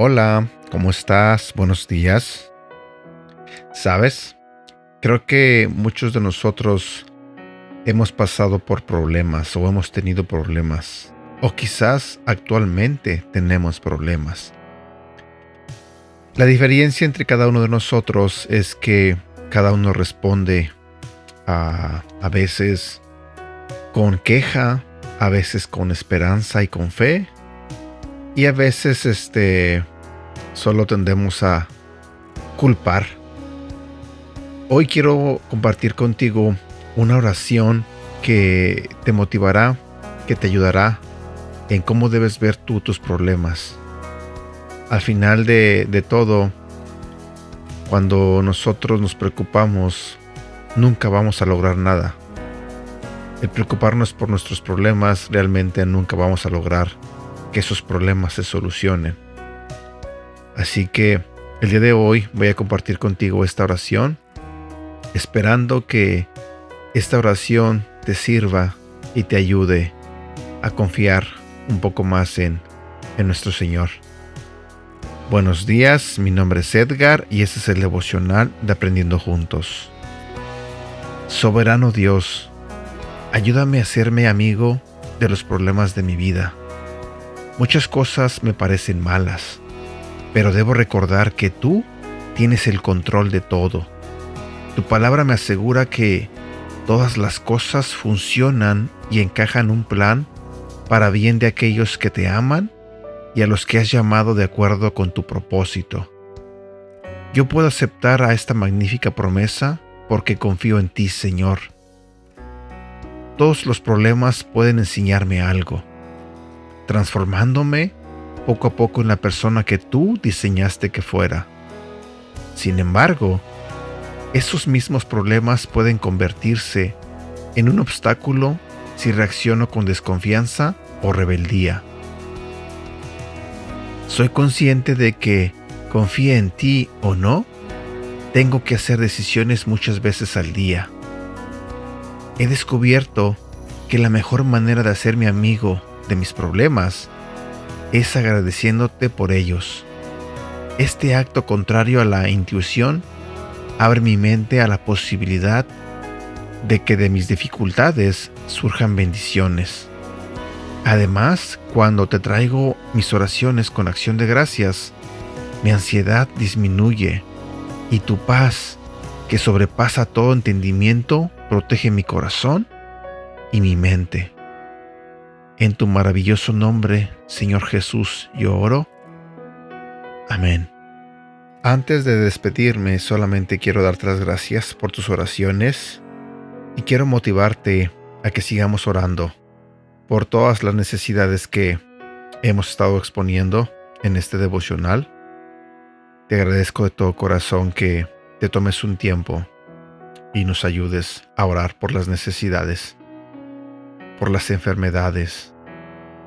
Hola, ¿cómo estás? Buenos días. ¿Sabes? Creo que muchos de nosotros hemos pasado por problemas o hemos tenido problemas. O quizás actualmente tenemos problemas. La diferencia entre cada uno de nosotros es que cada uno responde a, a veces con queja, a veces con esperanza y con fe, y a veces este solo tendemos a culpar. Hoy quiero compartir contigo una oración que te motivará, que te ayudará en cómo debes ver tú tus problemas. Al final de, de todo, cuando nosotros nos preocupamos, nunca vamos a lograr nada. El preocuparnos por nuestros problemas realmente nunca vamos a lograr que esos problemas se solucionen. Así que el día de hoy voy a compartir contigo esta oración, esperando que esta oración te sirva y te ayude a confiar un poco más en, en nuestro Señor. Buenos días, mi nombre es Edgar y este es el devocional de Aprendiendo Juntos. Soberano Dios, ayúdame a serme amigo de los problemas de mi vida Muchas cosas me parecen malas, pero debo recordar que tú tienes el control de todo. Tu palabra me asegura que todas las cosas funcionan y encajan un plan para bien de aquellos que te aman y a los que has llamado de acuerdo con tu propósito. Yo puedo aceptar a esta magnífica promesa porque confío en ti, Señor. Todos los problemas pueden enseñarme algo transformándome poco a poco en la persona que tú diseñaste que fuera. Sin embargo, esos mismos problemas pueden convertirse en un obstáculo si reacciono con desconfianza o rebeldía. Soy consciente de que, confíe en ti o no, tengo que hacer decisiones muchas veces al día. He descubierto que la mejor manera de hacer mi amigo de mis problemas es agradeciéndote por ellos. Este acto contrario a la intuición abre mi mente a la posibilidad de que de mis dificultades surjan bendiciones. Además, cuando te traigo mis oraciones con acción de gracias, mi ansiedad disminuye y tu paz, que sobrepasa todo entendimiento, protege mi corazón y mi mente. En tu maravilloso nombre, Señor Jesús, yo oro. Amén. Antes de despedirme, solamente quiero darte las gracias por tus oraciones y quiero motivarte a que sigamos orando por todas las necesidades que hemos estado exponiendo en este devocional. Te agradezco de todo corazón que te tomes un tiempo y nos ayudes a orar por las necesidades por las enfermedades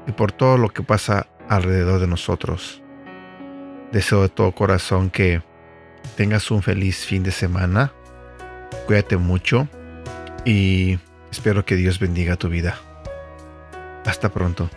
y por todo lo que pasa alrededor de nosotros. Deseo de todo corazón que tengas un feliz fin de semana. Cuídate mucho y espero que Dios bendiga tu vida. Hasta pronto.